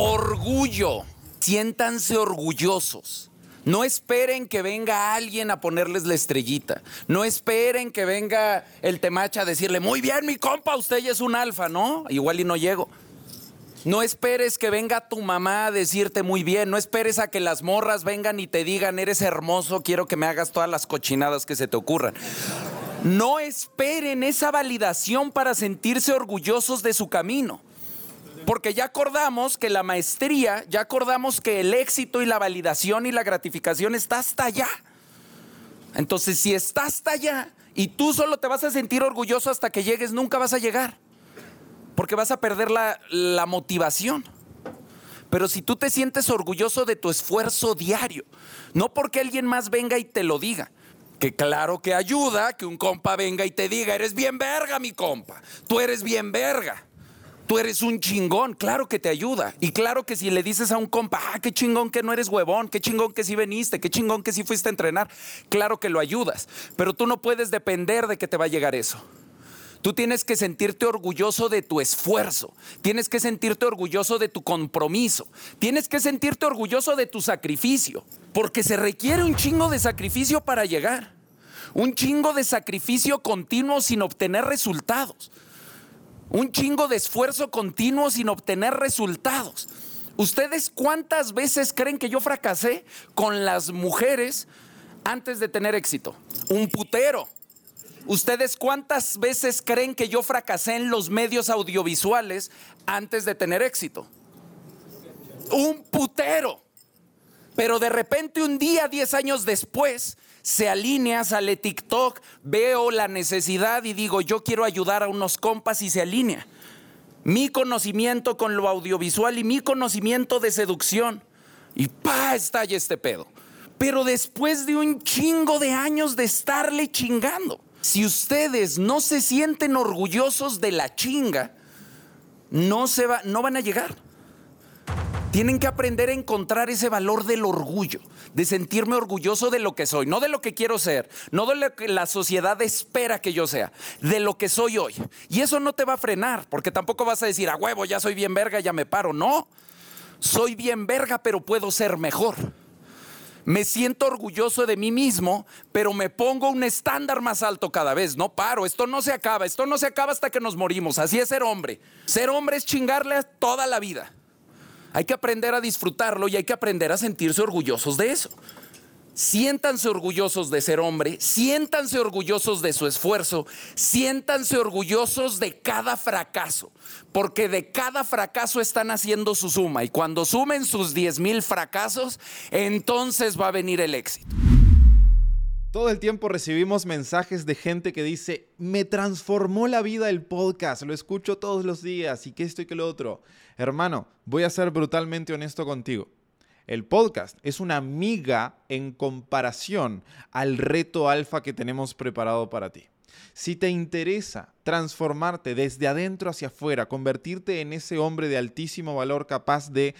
Orgullo. Siéntanse orgullosos. No esperen que venga alguien a ponerles la estrellita. No esperen que venga el temacha a decirle, muy bien, mi compa, usted ya es un alfa, ¿no? Igual y no llego. No esperes que venga tu mamá a decirte muy bien. No esperes a que las morras vengan y te digan, eres hermoso, quiero que me hagas todas las cochinadas que se te ocurran. No esperen esa validación para sentirse orgullosos de su camino. Porque ya acordamos que la maestría, ya acordamos que el éxito y la validación y la gratificación está hasta allá. Entonces, si está hasta allá y tú solo te vas a sentir orgulloso hasta que llegues, nunca vas a llegar. Porque vas a perder la, la motivación. Pero si tú te sientes orgulloso de tu esfuerzo diario, no porque alguien más venga y te lo diga, que claro que ayuda que un compa venga y te diga, eres bien verga, mi compa, tú eres bien verga. Tú eres un chingón, claro que te ayuda. Y claro que si le dices a un compa, ah, qué chingón que no eres huevón, qué chingón que sí veniste, qué chingón que sí fuiste a entrenar, claro que lo ayudas. Pero tú no puedes depender de que te va a llegar eso. Tú tienes que sentirte orgulloso de tu esfuerzo, tienes que sentirte orgulloso de tu compromiso, tienes que sentirte orgulloso de tu sacrificio, porque se requiere un chingo de sacrificio para llegar, un chingo de sacrificio continuo sin obtener resultados un chingo de esfuerzo continuo sin obtener resultados. ¿Ustedes cuántas veces creen que yo fracasé con las mujeres antes de tener éxito? Un putero. ¿Ustedes cuántas veces creen que yo fracasé en los medios audiovisuales antes de tener éxito? Un putero. Pero de repente un día, 10 años después, se alinea, sale TikTok, veo la necesidad y digo, yo quiero ayudar a unos compas y se alinea. Mi conocimiento con lo audiovisual y mi conocimiento de seducción. Y pa, estalla este pedo. Pero después de un chingo de años de estarle chingando. Si ustedes no se sienten orgullosos de la chinga, no, se va, no van a llegar. Tienen que aprender a encontrar ese valor del orgullo, de sentirme orgulloso de lo que soy, no de lo que quiero ser, no de lo que la sociedad espera que yo sea, de lo que soy hoy. Y eso no te va a frenar, porque tampoco vas a decir, a huevo, ya soy bien verga, ya me paro. No, soy bien verga, pero puedo ser mejor. Me siento orgulloso de mí mismo, pero me pongo un estándar más alto cada vez. No paro, esto no se acaba, esto no se acaba hasta que nos morimos. Así es ser hombre. Ser hombre es chingarle toda la vida. Hay que aprender a disfrutarlo y hay que aprender a sentirse orgullosos de eso. Siéntanse orgullosos de ser hombre, siéntanse orgullosos de su esfuerzo, siéntanse orgullosos de cada fracaso, porque de cada fracaso están haciendo su suma y cuando sumen sus 10 mil fracasos, entonces va a venir el éxito. Todo el tiempo recibimos mensajes de gente que dice, me transformó la vida el podcast, lo escucho todos los días y que esto y que lo otro. Hermano, voy a ser brutalmente honesto contigo. El podcast es una miga en comparación al reto alfa que tenemos preparado para ti. Si te interesa transformarte desde adentro hacia afuera, convertirte en ese hombre de altísimo valor capaz de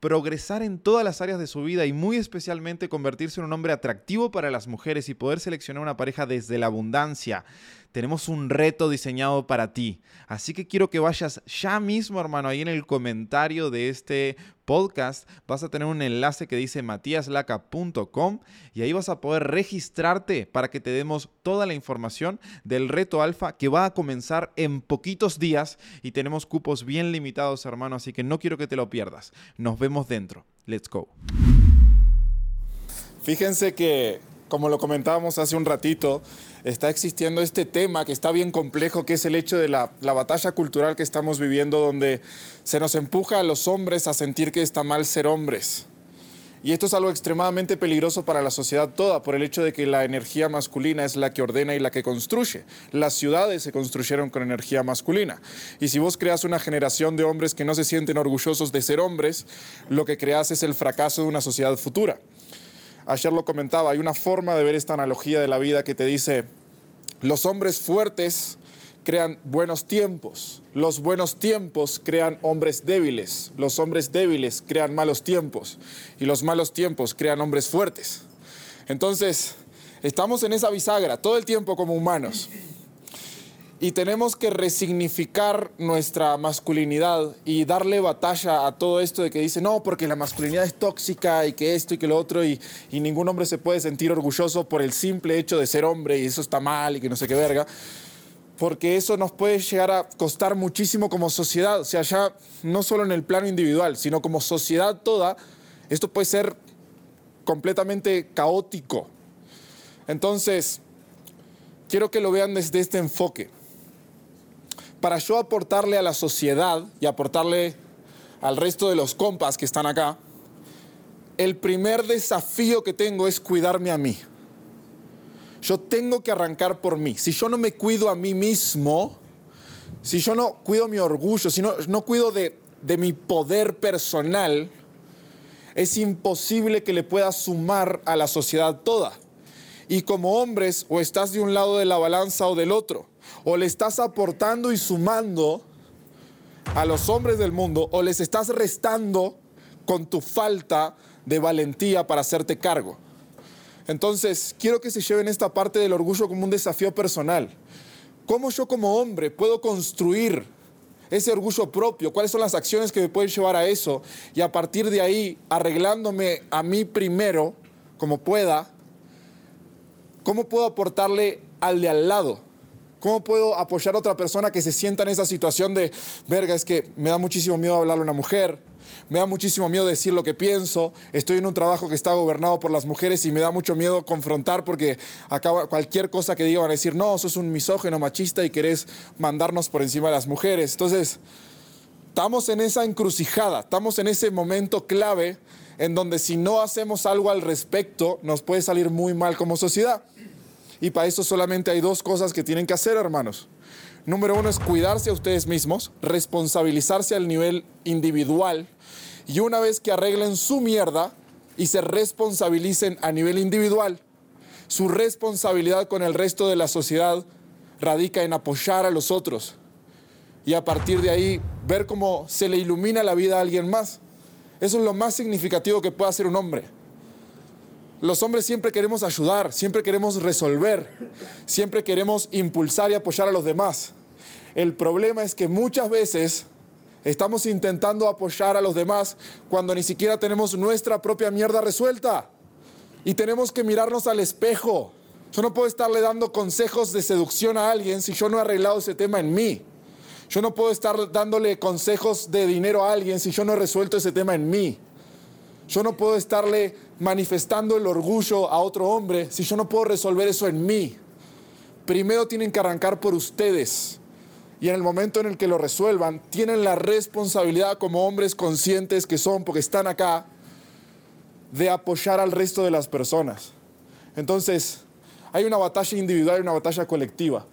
progresar en todas las áreas de su vida y muy especialmente convertirse en un hombre atractivo para las mujeres y poder seleccionar una pareja desde la abundancia, tenemos un reto diseñado para ti. Así que quiero que vayas ya mismo, hermano, ahí en el comentario de este podcast vas a tener un enlace que dice matiaslaca.com y ahí vas a poder registrarte para que te demos toda la información del reto alfa que va a comenzar en poquitos días y tenemos cupos bien limitados, hermano, así que no quiero que te lo pierdas. Nos vemos dentro. Let's go. Fíjense que, como lo comentábamos hace un ratito, está existiendo este tema que está bien complejo, que es el hecho de la, batalla cultural que estamos viviendo, donde se nos empuja a los hombres a sentir que está mal ser hombres. Y esto es algo extremadamente peligroso para la sociedad toda, por el hecho de que la energía masculina es la que ordena y la que construye. Las ciudades se construyeron con energía masculina. Y si vos creas una generación de hombres que no se sienten orgullosos de ser hombres, lo que creas es el fracaso de una sociedad futura ayer lo comentaba, hay una forma de ver esta analogía de la vida que te dice, los hombres fuertes crean buenos tiempos, los buenos tiempos crean hombres débiles, los hombres débiles crean malos tiempos y los malos tiempos crean hombres fuertes. Entonces, estamos en esa bisagra todo el tiempo como humanos. Y tenemos que resignificar nuestra masculinidad y darle batalla a todo esto de que dice, no, porque la masculinidad es tóxica y que esto y que lo otro, y, ningún hombre se puede sentir orgulloso por el simple hecho de ser hombre y eso está mal y que no sé qué verga. Porque eso nos puede llegar a costar muchísimo como sociedad, o sea, ya no solo en el plano individual, sino como sociedad toda, esto puede ser completamente caótico. Entonces, quiero que lo vean desde este enfoque para yo aportarle a la sociedad y aportarle al resto de los compas que están acá, el primer desafío que tengo es cuidarme a mí. Yo tengo que arrancar por mí. Si yo no me cuido a mí mismo, si yo no cuido mi orgullo, si no, no cuido de, de mi poder personal, es imposible que le pueda sumar a la sociedad toda. Y como hombres, o estás de un lado de la balanza o del otro o le estás aportando y sumando a los hombres del mundo o les estás restando con tu falta de valentía para hacerte cargo. Entonces, quiero que se lleven esta parte del orgullo como un desafío personal. ¿Cómo yo como hombre puedo construir ese orgullo propio? ¿Cuáles son las acciones que me pueden llevar a eso? Y a partir de ahí, arreglándome a mí primero, como pueda, ¿cómo puedo aportarle al de al lado? ¿Cómo puedo apoyar a otra persona que se sienta en esa situación de, verga, es que me da muchísimo miedo hablarle a una mujer, me da muchísimo miedo decir lo que pienso, estoy en un trabajo que está gobernado por las mujeres y me da mucho miedo confrontar porque acaba cualquier cosa que diga van a decir, no, sos un misógeno machista y querés mandarnos por encima de las mujeres. Entonces, estamos en esa encrucijada, estamos en ese momento clave en donde si no hacemos algo al respecto, nos puede salir muy mal como sociedad. Y para eso solamente hay dos cosas que tienen que hacer, hermanos. Número uno es cuidarse a ustedes mismos, responsabilizarse al nivel individual. Y una vez que arreglen su mierda y se responsabilicen a nivel individual, su responsabilidad con el resto de la sociedad radica en apoyar a los otros. Y a partir de ahí ver cómo se le ilumina la vida a alguien más. Eso es lo más significativo que puede hacer un hombre. Los hombres siempre queremos ayudar, siempre queremos resolver, siempre queremos impulsar y apoyar a los demás. El problema es que muchas veces estamos intentando apoyar a los demás cuando ni siquiera tenemos nuestra propia mierda resuelta. Y tenemos que mirarnos al espejo. Yo no puedo estarle dando consejos de seducción a alguien si yo no he arreglado ese tema en mí. Yo no puedo estar dándole consejos de dinero a alguien si yo no he resuelto ese tema en mí. Yo no puedo estarle manifestando el orgullo a otro hombre si yo no puedo resolver eso en mí. Primero tienen que arrancar por ustedes. Y en el momento en el que lo resuelvan, tienen la responsabilidad como hombres conscientes que son, porque están acá, de apoyar al resto de las personas. Entonces, hay una batalla individual y una batalla colectiva.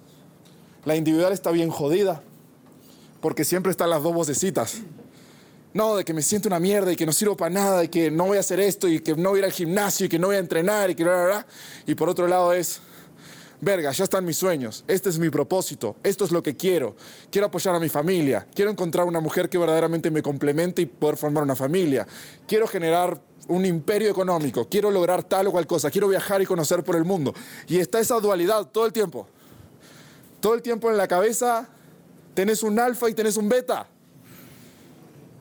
La individual está bien jodida, porque siempre están las dos vocecitas no, de que me siento una mierda y que no sirvo para nada y que no voy a hacer esto y que no voy a ir al gimnasio y que no voy a entrenar y que bla, bla, bla. Y por otro lado es, verga, ya están mis sueños, este es mi propósito, esto es lo que quiero. Quiero apoyar a mi familia, quiero encontrar una mujer que verdaderamente me complemente y poder formar una familia. Quiero generar un imperio económico, quiero lograr tal o cual cosa, quiero viajar y conocer por el mundo. Y está esa dualidad todo el tiempo. Todo el tiempo en la cabeza tenés un alfa y tenés un beta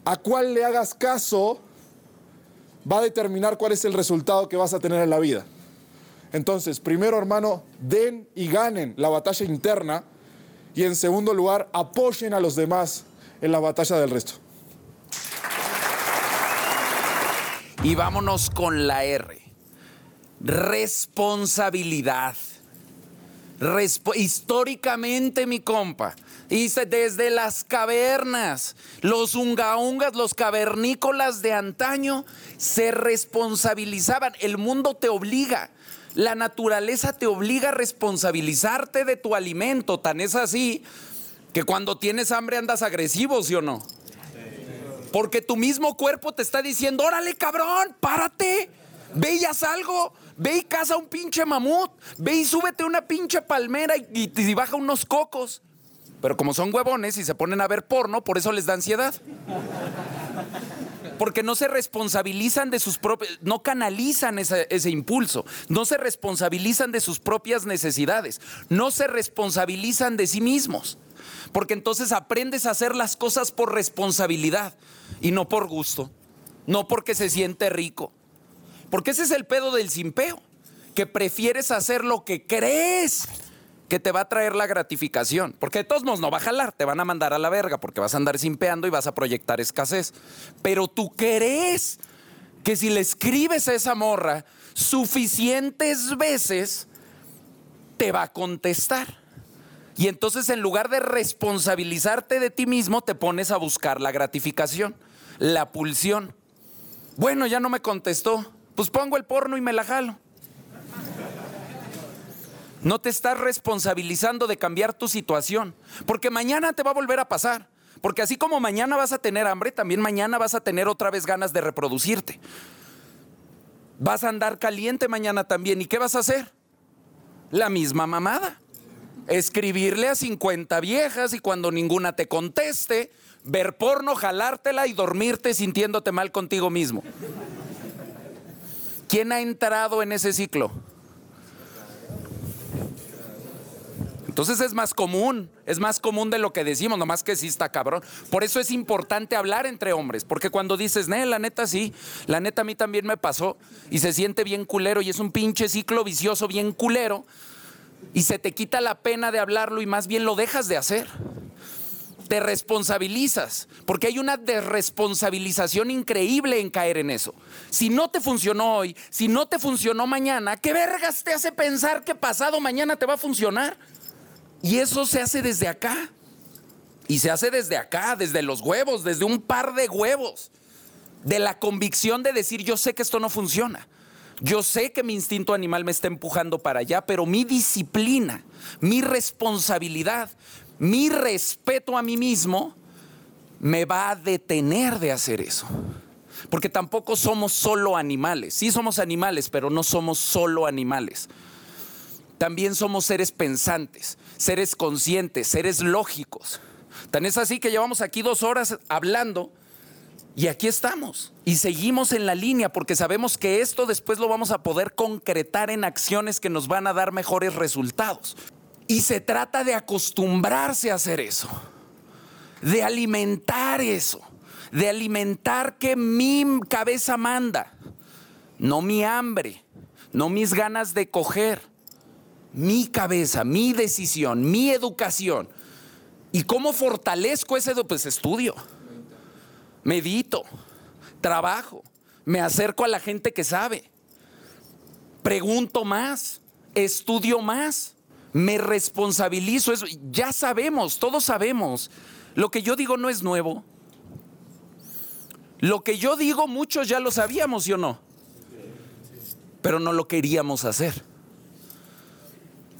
a cuál le hagas caso va a determinar cuál es el resultado que vas a tener en la vida. Entonces, primero hermano, den y ganen la batalla interna y en segundo lugar, apoyen a los demás en la batalla del resto. Y vámonos con la R. Responsabilidad. históricamente, mi compa, Dice, desde las cavernas, los ungaungas, los cavernícolas de antaño se responsabilizaban. El mundo te obliga, la naturaleza te obliga a responsabilizarte de tu alimento. Tan es así que cuando tienes hambre andas agresivo, ¿sí o no? Porque tu mismo cuerpo te está diciendo, órale cabrón, párate, ve y haz algo. Ve y caza un pinche mamut. Ve y súbete una pinche palmera y, y baja unos cocos. Pero como son huevones y se ponen a ver porno, por eso les da ansiedad. Porque no se responsabilizan de sus propios, no canalizan ese, ese impulso, no se responsabilizan de sus propias necesidades, no se responsabilizan de sí mismos. Porque entonces aprendes a hacer las cosas por responsabilidad y no por gusto, no porque se siente rico. Porque ese es el pedo del simpeo, que prefieres hacer lo que crees que te va a traer la gratificación. Porque de todos modos no va a jalar, te van a mandar a la verga porque vas a andar simpeando y vas a proyectar escasez. Pero tú crees que si le escribes a esa morra suficientes veces, te va a contestar. Y entonces en lugar de responsabilizarte de ti mismo, te pones a buscar la gratificación, la pulsión. Bueno, ya no me contestó. Pues pongo el porno y me la jalo. No te estás responsabilizando de cambiar tu situación, porque mañana te va a volver a pasar. Porque así como mañana vas a tener hambre, también mañana vas a tener otra vez ganas de reproducirte. Vas a andar caliente mañana también. ¿Y qué vas a hacer? La misma mamada. Escribirle a 50 viejas y cuando ninguna te conteste, ver porno, jalártela y dormirte sintiéndote mal contigo mismo. ¿Quién ha entrado en ese ciclo? Entonces es más común, es más común de lo que decimos, nomás que sí está cabrón. Por eso es importante hablar entre hombres, porque cuando dices, ne, la neta sí, la neta a mí también me pasó y se siente bien culero y es un pinche ciclo vicioso bien culero y se te quita la pena de hablarlo y más bien lo dejas de hacer. Te responsabilizas, porque hay una desresponsabilización increíble en caer en eso. Si no te funcionó hoy, si no te funcionó mañana, ¿qué vergas te hace pensar que pasado mañana te va a funcionar? Y eso se hace desde acá. Y se hace desde acá, desde los huevos, desde un par de huevos. De la convicción de decir, yo sé que esto no funciona. Yo sé que mi instinto animal me está empujando para allá, pero mi disciplina, mi responsabilidad, mi respeto a mí mismo me va a detener de hacer eso. Porque tampoco somos solo animales. Sí somos animales, pero no somos solo animales. También somos seres pensantes, seres conscientes, seres lógicos. Tan es así que llevamos aquí dos horas hablando y aquí estamos. Y seguimos en la línea porque sabemos que esto después lo vamos a poder concretar en acciones que nos van a dar mejores resultados. Y se trata de acostumbrarse a hacer eso, de alimentar eso, de alimentar que mi cabeza manda, no mi hambre, no mis ganas de coger mi cabeza, mi decisión, mi educación. ¿Y cómo fortalezco ese? Pues estudio, medito, trabajo, me acerco a la gente que sabe, pregunto más, estudio más, me responsabilizo. Ya sabemos, todos sabemos. Lo que yo digo no es nuevo. Lo que yo digo muchos ya lo sabíamos, ¿sí o no? Pero no lo queríamos hacer.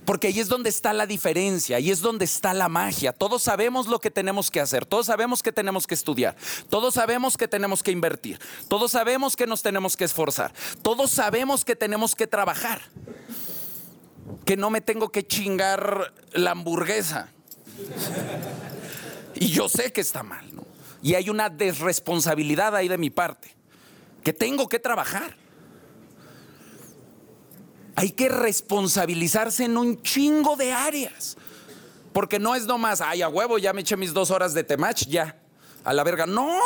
Porque ahí es donde está la diferencia, ahí es donde está la magia. Todos sabemos lo que tenemos que hacer, todos sabemos que tenemos que estudiar, todos sabemos que tenemos que invertir, todos sabemos que nos tenemos que esforzar, todos sabemos que tenemos que trabajar, que no me tengo que chingar la hamburguesa. Y yo sé que está mal, ¿no? Y hay una desresponsabilidad ahí de mi parte, que tengo que trabajar hay que responsabilizarse en un chingo de áreas. Porque no es nomás, ay, a huevo, ya me eché mis dos horas de temach, ya, a la verga. No,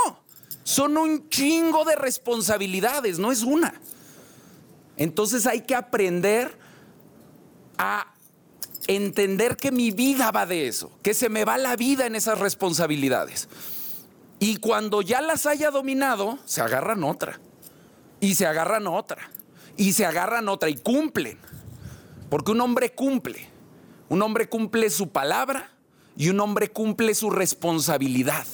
son un chingo de responsabilidades, no es una. Entonces hay que aprender a entender que mi vida va de eso, que se me va la vida en esas responsabilidades. Y cuando ya las haya dominado, se agarran otra. Y se agarran otra y se agarran otra y cumplen. Porque un hombre cumple. Un hombre cumple su palabra y un hombre cumple su responsabilidad.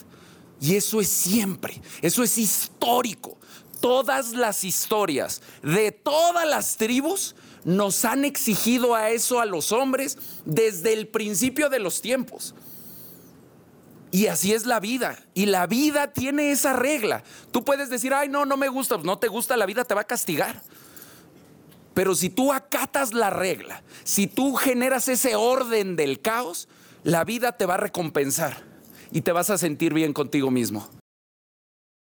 Y eso es siempre, eso es histórico. Todas las historias de todas las tribus nos han exigido a eso a los hombres desde el principio de los tiempos. Y así es la vida. Y la vida tiene esa regla. Tú puedes decir, ay, no, no me gusta. No te gusta, la vida te va a castigar. Pero si tú acatas la regla, si tú generas ese orden del caos, la vida te va a recompensar y te vas a sentir bien contigo mismo.